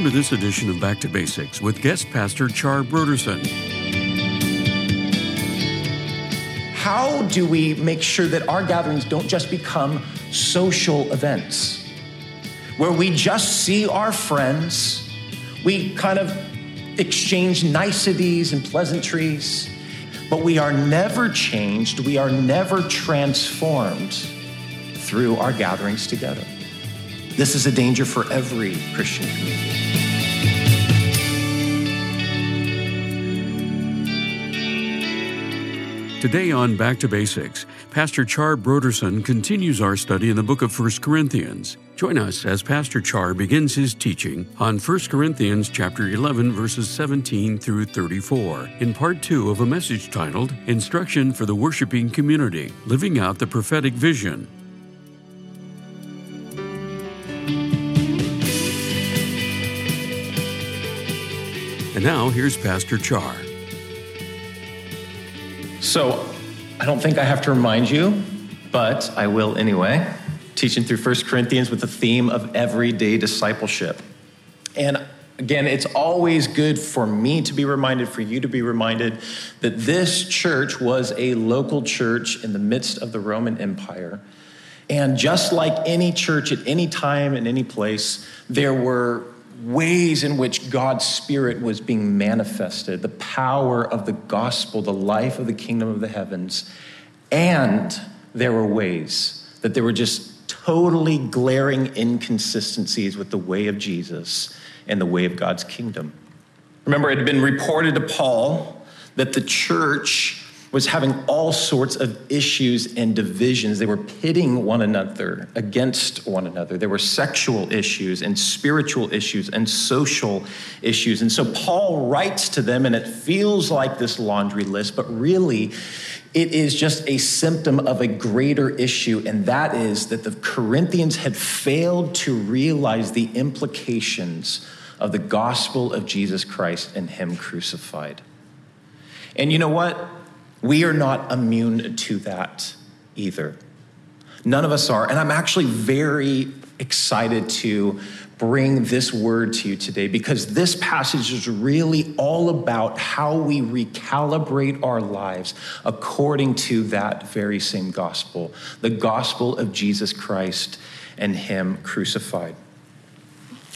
Welcome to this edition of Back to Basics with guest pastor Char Broderson. How do we make sure that our gatherings don't just become social events where we just see our friends, we kind of exchange niceties and pleasantries, but we are never changed, we are never transformed through our gatherings together? This is a danger for every Christian community. Today on Back to Basics, Pastor Char Broderson continues our study in the book of 1 Corinthians. Join us as Pastor Char begins his teaching on 1 Corinthians chapter 11 verses 17 through 34 in part 2 of a message titled Instruction for the Worshiping Community: Living Out the Prophetic Vision. And now here's Pastor Char. So, I don't think I have to remind you, but I will anyway. Teaching through 1 Corinthians with the theme of everyday discipleship. And again, it's always good for me to be reminded, for you to be reminded, that this church was a local church in the midst of the Roman Empire. And just like any church at any time in any place, there were ways in which God's Spirit was being manifested, the power of the gospel, the life of the kingdom of the heavens. And there were ways that there were just totally glaring inconsistencies with the way of Jesus and the way of God's kingdom. Remember, it had been reported to Paul that the church was having all sorts of issues and divisions. They were pitting one another against one another. There were sexual issues and spiritual issues and social issues. And so Paul writes to them, and it feels like this laundry list, but really, it is just a symptom of a greater issue, and that is that the Corinthians had failed to realize the implications of the gospel of Jesus Christ and Him crucified. And you know what? We are not immune to that either. None of us are. And I'm actually very excited to bring this word to you today because this passage is really all about how we recalibrate our lives according to that very same gospel the gospel of Jesus Christ and Him crucified.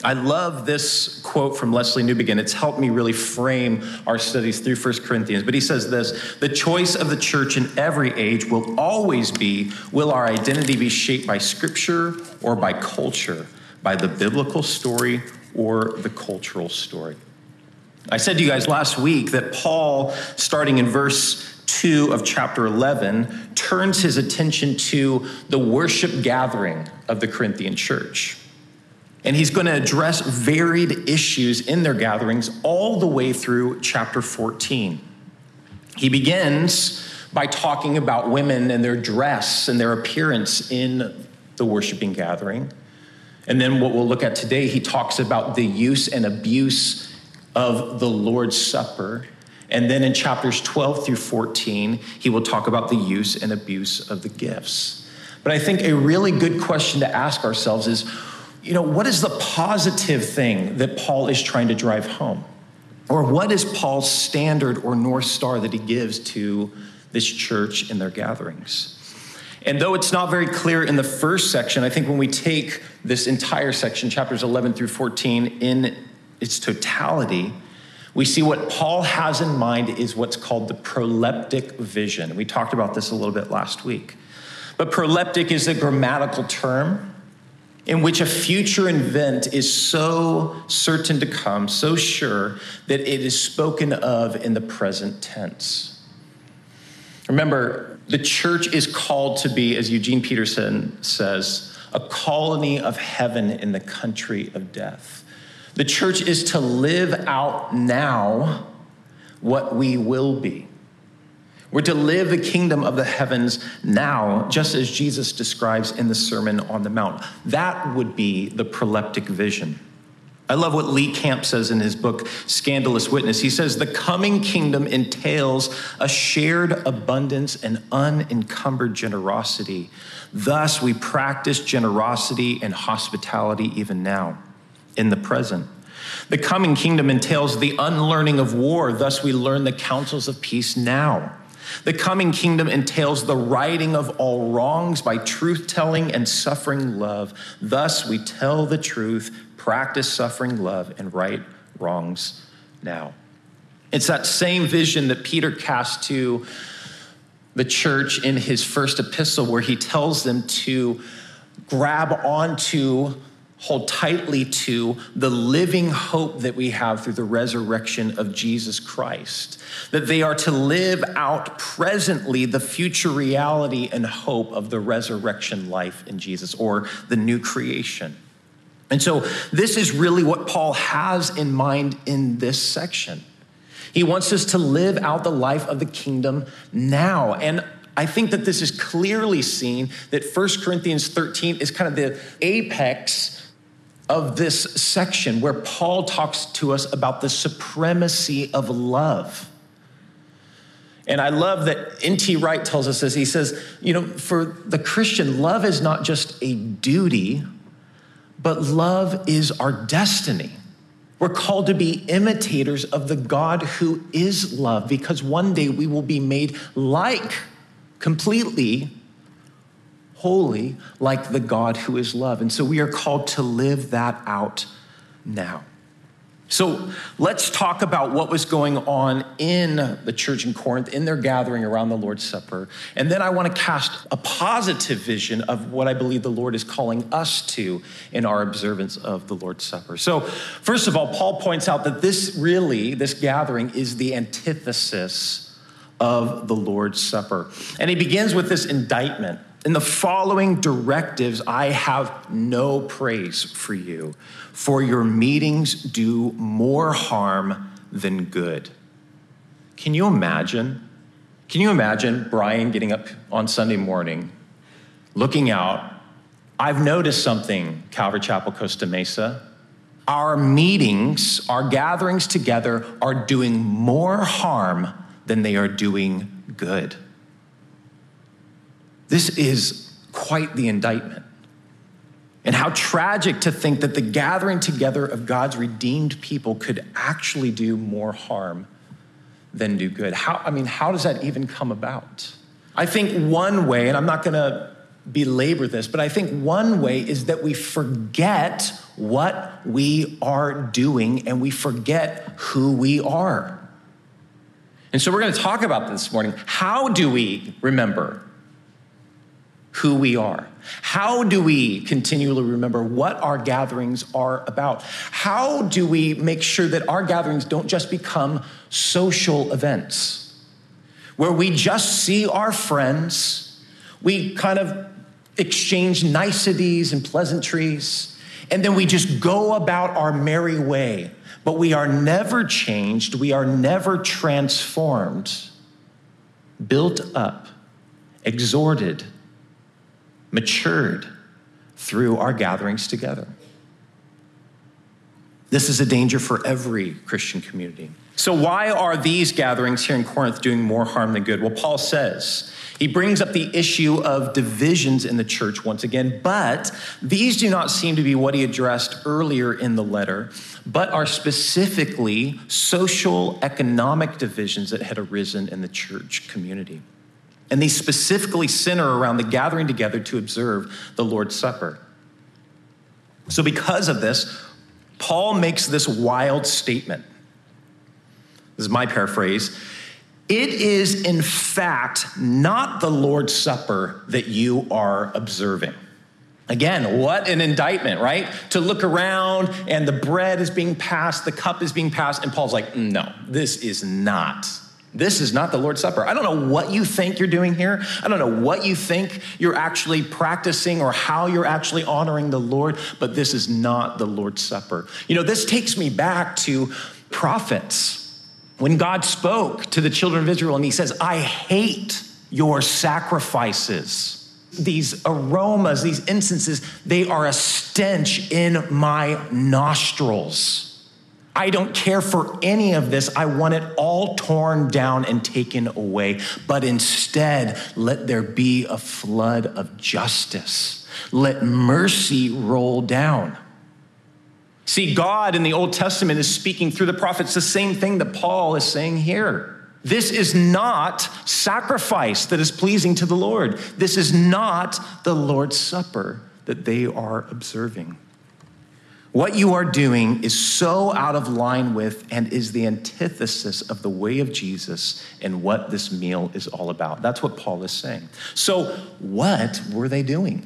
I love this quote from Lesslie Newbigin. It's helped me really frame our studies through 1 Corinthians. But he says this The choice of the church in every age will always be will our identity be shaped by scripture or by culture, by the biblical story or the cultural story? I said to you guys last week that Paul, starting in verse 2 of chapter 11, turns his attention to the worship gathering of the Corinthian church. And he's going to address varied issues in their gatherings all the way through chapter 14. He begins by talking about women and their dress and their appearance in the worshiping gathering. And then what we'll look at today, he talks about the use and abuse of the Lord's Supper. And then in chapters 12 through 14, he will talk about the use and abuse of the gifts. But I think a really good question to ask ourselves is you know, what is the positive thing that Paul is trying to drive home? Or what is Paul's standard or North Star that he gives to this church in their gatherings? And though it's not very clear in the first section, I think when we take this entire section, chapters 11 through 14, in its totality, we see what Paul has in mind is what's called the proleptic vision. We talked about this a little bit last week. But proleptic is a grammatical term in which a future event is so certain to come, so sure, that it is spoken of in the present tense. Remember, the church is called to be, as Eugene Peterson says, a colony of heaven in the country of death. The church is to live out now what we will be. We're to live the kingdom of the heavens now, just as Jesus describes in the Sermon on the Mount. That would be the proleptic vision. I love what Lee Camp says in his book, Scandalous Witness. He says, The coming kingdom entails a shared abundance and unencumbered generosity. Thus, we practice generosity and hospitality even now, in the present. The coming kingdom entails the unlearning of war, thus, we learn the counsels of peace now. The coming kingdom entails the righting of all wrongs by truth telling and suffering love. Thus, we tell the truth, practice suffering love, and right wrongs now. It's that same vision that Peter cast to the church in his first epistle, where he tells them to grab onto hold tightly to the living hope that we have through the resurrection of Jesus Christ. That they are to live out presently the future reality and hope of the resurrection life in Jesus or the new creation. And so, this is really what Paul has in mind in this section. He wants us to live out the life of the kingdom now. And I think that this is clearly seen that 1 Corinthians 13 is kind of the apex of this section where Paul talks to us about the supremacy of love. And I love that N.T. Wright tells us this. He says, you know, for the Christian, love is not just a duty, but love is our destiny. We're called to be imitators of the God who is love because one day we will be made like completely holy like the God who is love. And so we are called to live that out now. So let's talk about what was going on in the church in Corinth, in their gathering around the Lord's Supper. And then I want to cast a positive vision of what I believe the Lord is calling us to in our observance of the Lord's Supper. So, first of all, Paul points out that this really, this gathering, is the antithesis of the Lord's Supper. And he begins with this indictment in the following directives, I have no praise for you, for your meetings do more harm than good. Can you imagine? Can you imagine Brian getting up on Sunday morning, looking out? I've noticed something, Calvary Chapel, Costa Mesa. Our meetings, our gatherings together are doing more harm than they are doing good. This is quite the indictment. And how tragic to think that the gathering together of God's redeemed people could actually do more harm than do good. How, I mean, how does that even come about? I think one way, and I'm not going to belabor this, but I think one way is that we forget what we are doing and we forget who we are. And so we're going to talk about this morning. How do we remember who we are? How do we continually remember what our gatherings are about? How do we make sure that our gatherings don't just become social events where we just see our friends, we kind of exchange niceties and pleasantries, and then we just go about our merry way, but we are never changed, we are never transformed, built up, exhorted matured through our gatherings together. This is a danger for every Christian community. So, why are these gatherings here in Corinth doing more harm than good? Well, Paul says, he brings up the issue of divisions in the church once again, but these do not seem to be what he addressed earlier in the letter, but are specifically social economic divisions that had arisen in the church community. And these specifically center around the gathering together to observe the Lord's Supper. So, because of this, Paul makes this wild statement. This is my paraphrase. It is, in fact, not the Lord's Supper that you are observing. Again, what an indictment, right? To look around and the bread is being passed, the cup is being passed, and Paul's like, no, this is not this is not the Lord's Supper. I don't know what you think you're doing here. I don't know what you think you're actually practicing or how you're actually honoring the Lord, but this is not the Lord's Supper. You know, this takes me back to prophets. When God spoke to the children of Israel and he says, I hate your sacrifices. These aromas, these incenses, they are a stench in my nostrils. I don't care for any of this. I want it all torn down and taken away. But instead, let there be a flood of justice. Let mercy roll down. See, God in the Old Testament is speaking through the prophets the same thing that Paul is saying here. This is not sacrifice that is pleasing to the Lord. This is not the Lord's Supper that they are observing. What you are doing is so out of line with and is the antithesis of the way of Jesus and what this meal is all about. That's what Paul is saying. So, what were they doing?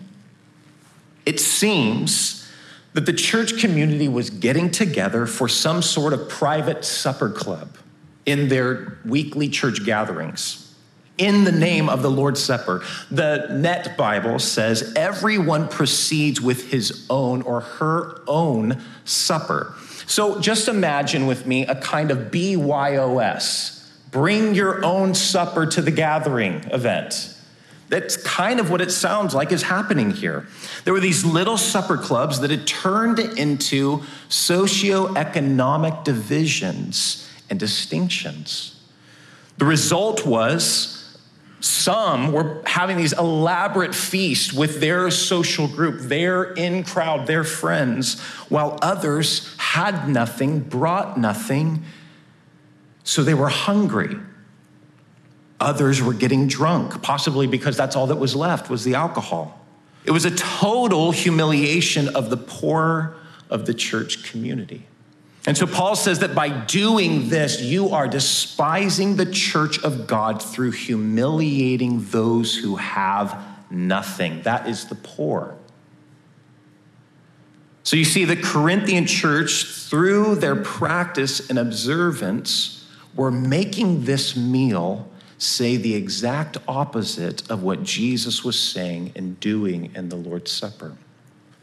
It seems that the church community was getting together for some sort of private supper club in their weekly church gatherings in the name of the Lord's Supper. The Net Bible says everyone proceeds with his own or her own supper. So just imagine with me a kind of BYOS, bring your own supper to the gathering event. That's kind of what it sounds like is happening here. There were these little supper clubs that had turned into socioeconomic divisions and distinctions. The result was some were having these elaborate feasts with their social group, their in crowd, their friends, while others had nothing, brought nothing, so they were hungry. Others were getting drunk, possibly because that's all that was left was the alcohol. It was a total humiliation of the poor of the church community. And so Paul says that by doing this, you are despising the church of God through humiliating those who have nothing. That is the poor. So you see, the Corinthian church, through their practice and observance, were making this meal say the exact opposite of what Jesus was saying and doing in the Lord's Supper.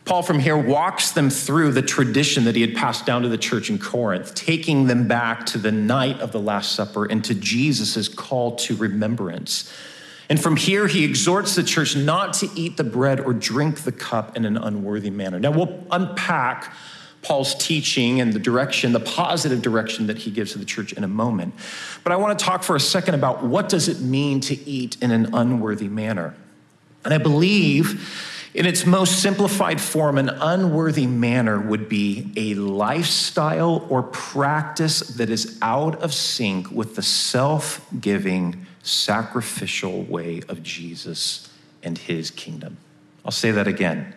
Paul from here walks them through the tradition that he had passed down to the church in Corinth, taking them back to the night of the Last Supper and to Jesus' call to remembrance. And from here, he exhorts the church not to eat the bread or drink the cup in an unworthy manner. Now, we'll unpack Paul's teaching and the direction, the positive direction that he gives to the church in a moment. But I want to talk for a second about what does it mean to eat in an unworthy manner. And I believe in its most simplified form, an unworthy manner would be a lifestyle or practice that is out of sync with the self giving, sacrificial way of Jesus and his kingdom. I'll say that again.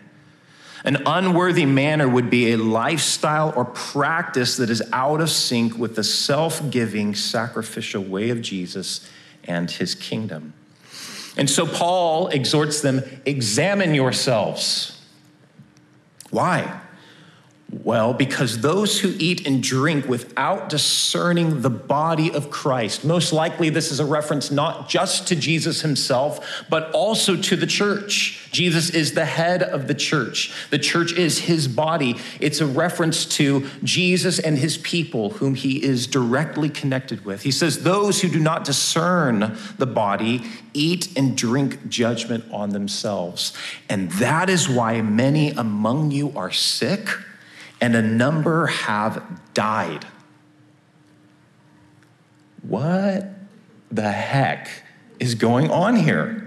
An unworthy manner would be a lifestyle or practice that is out of sync with the self giving, sacrificial way of Jesus and his kingdom. And so Paul exhorts them examine yourselves. Why? Well, because those who eat and drink without discerning the body of Christ, most likely this is a reference not just to Jesus himself, but also to the church. Jesus is the head of the church, the church is his body. It's a reference to Jesus and his people, whom he is directly connected with. He says, Those who do not discern the body eat and drink judgment on themselves. And that is why many among you are sick and a number have died. What the heck is going on here?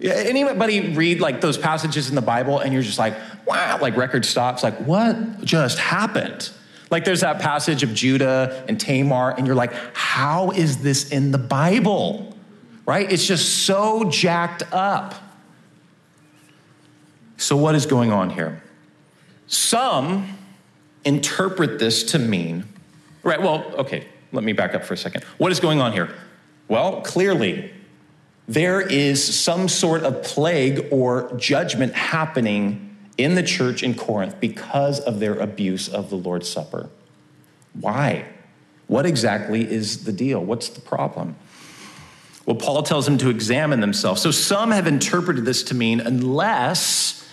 Anybody read like those passages in the Bible and you're just like, wow, like record stops, like what just happened? Like there's that passage of Judah and Tamar, and you're like, how is this in the Bible? Right? It's just so jacked up. So, what is going on here? Some interpret this to mean, right? Well, okay, let me back up for a second. What is going on here? Well, clearly, there is some sort of plague or judgment happening in the church in Corinth because of their abuse of the Lord's Supper. Why? What exactly is the deal? What's the problem? Well, Paul tells them to examine themselves. So some have interpreted this to mean unless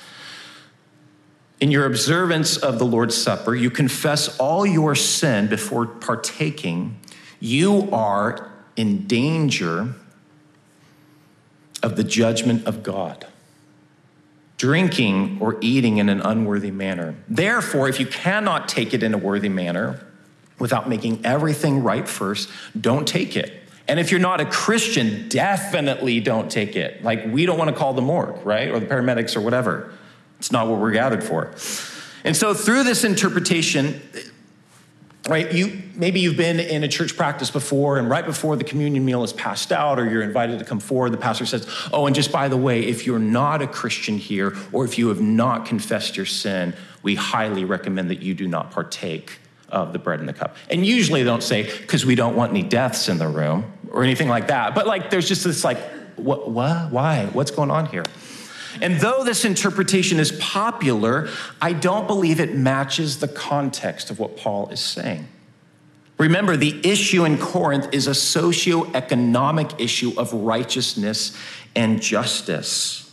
in your observance of the Lord's Supper, you confess all your sin before partaking, you are in danger of the judgment of God. Drinking or eating in an unworthy manner. Therefore, if you cannot take it in a worthy manner without making everything right first, don't take it. And if you're not a Christian, definitely don't take it. Like, we don't want to call the morgue, right? Or the paramedics or whatever. It's not what we're gathered for. And so, through this interpretation, right, you maybe you've been in a church practice before, and right before the communion meal is passed out, or you're invited to come forward, the pastor says, Oh, and just by the way, if you're not a Christian here, or if you have not confessed your sin, we highly recommend that you do not partake of the bread and the cup. And usually they don't say, because we don't want any deaths in the room or anything like that. But like, there's just this like, what, what, why? What's going on here? And though this interpretation is popular, I don't believe it matches the context of what Paul is saying. Remember, the issue in Corinth is a socio-economic issue of righteousness and justice.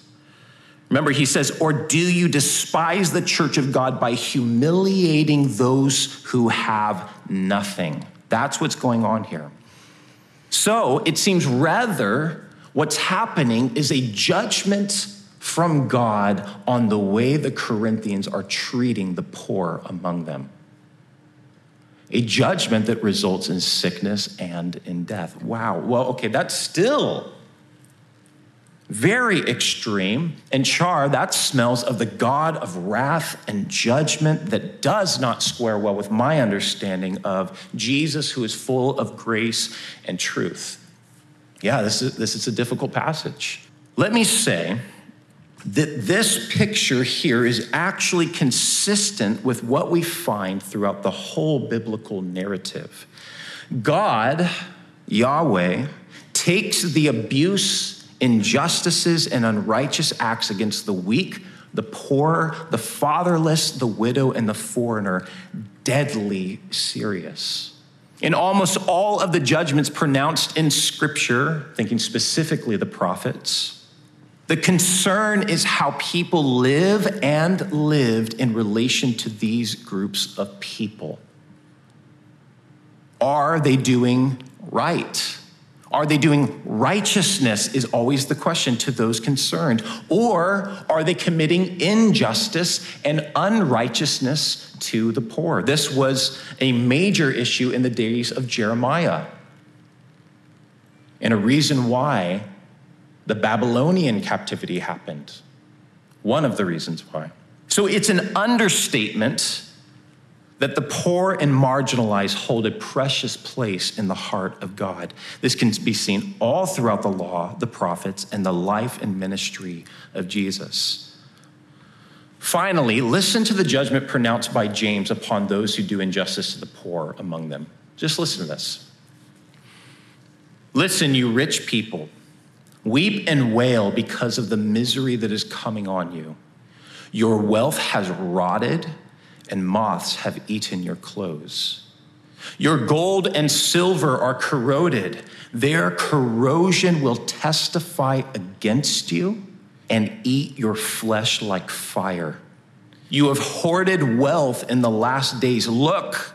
Remember, he says, Or do you despise the church of God by humiliating those who have nothing? That's what's going on here. So it seems rather what's happening is a judgment from God on the way the Corinthians are treating the poor among them. A judgment that results in sickness and in death. Wow. Well, okay, that's still very extreme. And char, that smells of the God of wrath and judgment that does not square well with my understanding of Jesus, who is full of grace and truth. Yeah, this is, this is a difficult passage. Let me say that this picture here is actually consistent with what we find throughout the whole biblical narrative. God, Yahweh, takes the abuse injustices and unrighteous acts against the weak, the poor, the fatherless, the widow, and the foreigner deadly serious. In almost all of the judgments pronounced in Scripture, thinking specifically the prophets, the concern is how people live and lived in relation to these groups of people. Are they doing right? Are they doing righteousness? Is always the question to those concerned. Or are they committing injustice and unrighteousness to the poor? This was a major issue in the days of Jeremiah. And a reason why the Babylonian captivity happened. One of the reasons why. So it's an understatement that the poor and marginalized hold a precious place in the heart of God. This can be seen all throughout the law, the prophets, and the life and ministry of Jesus. Finally, listen to the judgment pronounced by James upon those who do injustice to the poor among them. Just listen to this. Listen, you rich people, weep and wail because of the misery that is coming on you. Your wealth has rotted and moths have eaten your clothes. Your gold and silver are corroded. Their corrosion will testify against you and eat your flesh like fire. You have hoarded wealth in the last days. Look,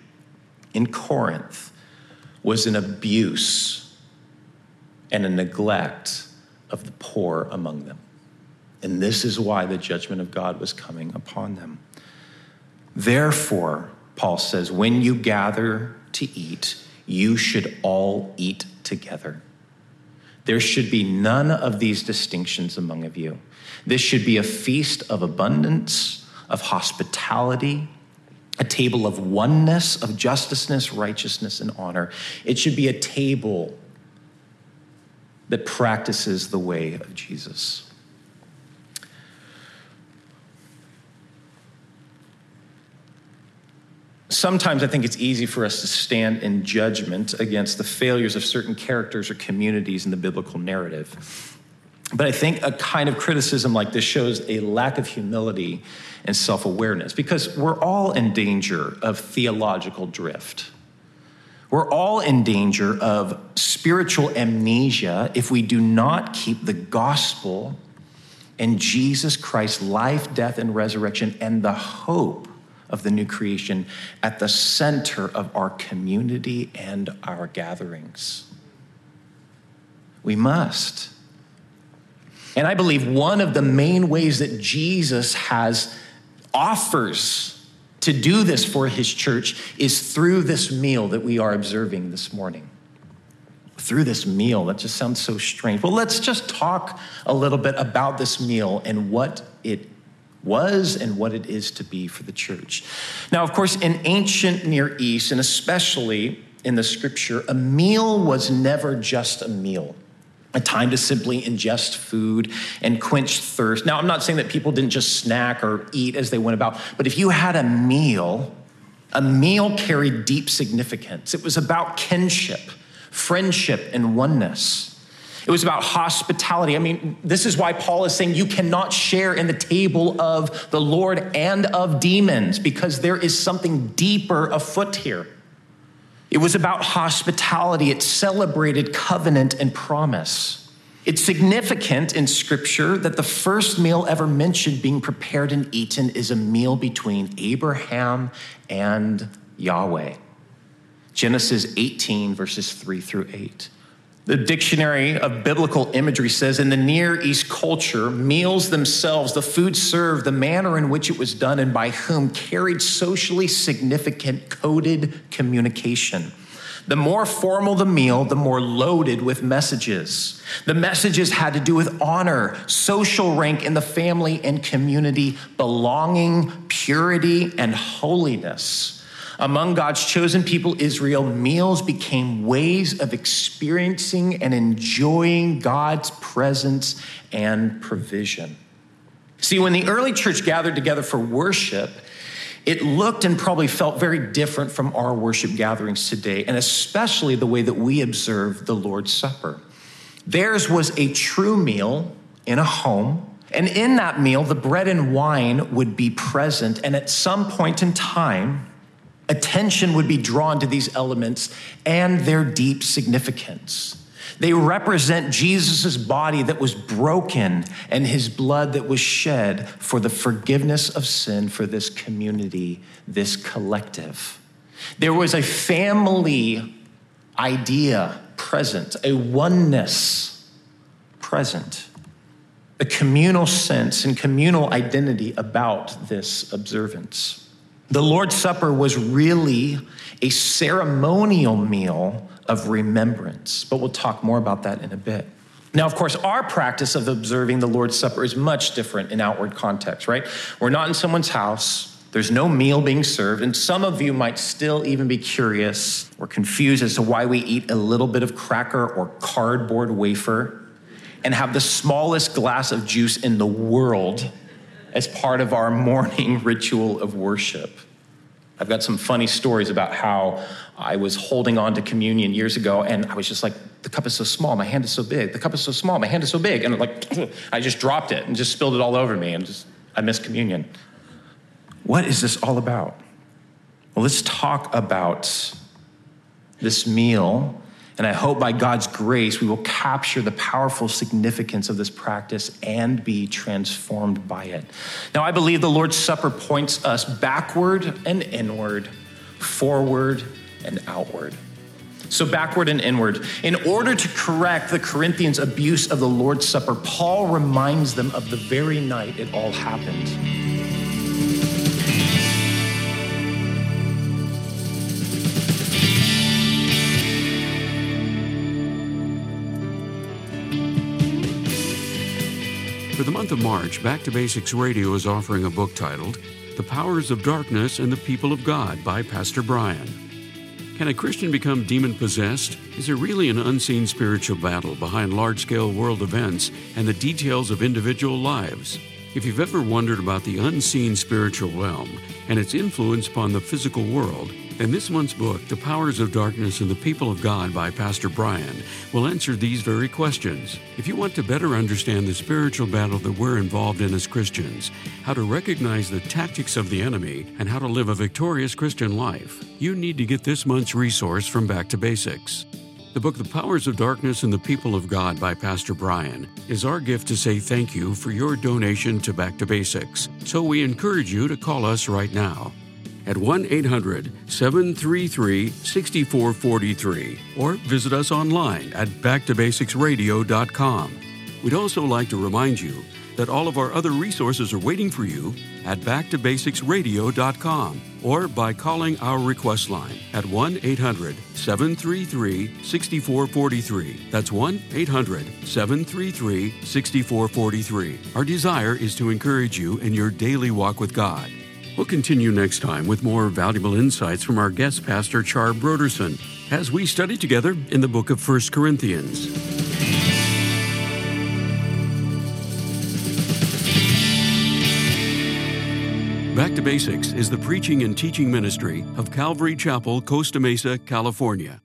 in Corinth was an abuse and a neglect of the poor among them. And this is why the judgment of God was coming upon them. Therefore, Paul says, when you gather to eat, you should all eat together. There should be none of these distinctions among of you. This should be a feast of abundance, of hospitality, a table of oneness, of justiceness, righteousness, and honor. It should be a table that practices the way of Jesus. sometimes I think it's easy for us to stand in judgment against the failures of certain characters or communities in the biblical narrative. But I think a kind of criticism like this shows a lack of humility and self awareness because we're all in danger of theological drift. We're all in danger of spiritual amnesia if we do not keep the gospel and Jesus Christ's life, death, and resurrection and the hope of the new creation at the center of our community and our gatherings. We must. And I believe one of the main ways that Jesus has offers to do this for his church is through this meal that we are observing this morning. Through this meal, that just sounds so strange. Well, let's just talk a little bit about this meal and what it was and what it is to be for the church. Now, of course, in ancient Near East, and especially in the scripture, a meal was never just a meal a time to simply ingest food and quench thirst. Now, I'm not saying that people didn't just snack or eat as they went about, but if you had a meal, a meal carried deep significance. It was about kinship, friendship, and oneness. It was about hospitality. I mean, this is why Paul is saying you cannot share in the table of the Lord and of demons, because there is something deeper afoot here. It was about hospitality, it celebrated covenant and promise. It's significant in scripture that the first meal ever mentioned being prepared and eaten is a meal between Abraham and Yahweh. Genesis 18, verses 3 through 8. The Dictionary of Biblical Imagery says in the Near East culture, meals themselves, the food served, the manner in which it was done, and by whom carried socially significant coded communication. The more formal the meal, the more loaded with messages. The messages had to do with honor, social rank in the family and community, belonging, purity, and holiness. Among God's chosen people, Israel, meals became ways of experiencing and enjoying God's presence and provision. See, when the early church gathered together for worship, it looked and probably felt very different from our worship gatherings today, and especially the way that we observe the Lord's Supper. Theirs was a true meal in a home, and in that meal, the bread and wine would be present, and at some point in time, attention would be drawn to these elements and their deep significance. They represent Jesus' body that was broken and his blood that was shed for the forgiveness of sin for this community, this collective. There was a family idea present, a oneness present, a communal sense and communal identity about this observance. The Lord's Supper was really a ceremonial meal of remembrance, but we'll talk more about that in a bit. Now, of course, our practice of observing the Lord's Supper is much different in outward context, right? We're not in someone's house. There's no meal being served. And some of you might still even be curious or confused as to why we eat a little bit of cracker or cardboard wafer and have the smallest glass of juice in the world as part of our morning ritual of worship. I've got some funny stories about how I was holding on to communion years ago and I was just like, the cup is so small, my hand is so big. The cup is so small, my hand is so big. And like, I just dropped it and just spilled it all over me and just, I missed communion. What is this all about? Well, let's talk about this meal and I hope by God's grace, we will capture the powerful significance of this practice and be transformed by it. Now, I believe the Lord's Supper points us backward and inward, forward and outward. So, backward and inward. In order to correct the Corinthians' abuse of the Lord's Supper, Paul reminds them of the very night it all happened. For the month of March, Back to Basics Radio is offering a book titled The Powers of Darkness and the People of God by Pastor Brian. Can a Christian become demon possessed? Is there really an unseen spiritual battle behind large scale world events and the details of individual lives? If you've ever wondered about the unseen spiritual realm and its influence upon the physical world, then this month's book, The Powers of Darkness and the People of God by Pastor Brian, will answer these very questions. If you want to better understand the spiritual battle that we're involved in as Christians, how to recognize the tactics of the enemy, and how to live a victorious Christian life, you need to get this month's resource from Back to Basics. The book, The Powers of Darkness and the People of God by Pastor Brian, is our gift to say thank you for your donation to Back to Basics. So we encourage you to call us right now. At 1 800 733 6443 or visit us online at backtobasicsradio.com. We'd also like to remind you that all of our other resources are waiting for you at backtobasicsradio.com or by calling our request line at 1 800 733 6443. That's 1 800 733 6443. Our desire is to encourage you in your daily walk with God. We'll continue next time with more valuable insights from our guest pastor, Char Broderson, as we study together in the book of 1 Corinthians. Back to Basics is the preaching and teaching ministry of Calvary Chapel, Costa Mesa, California.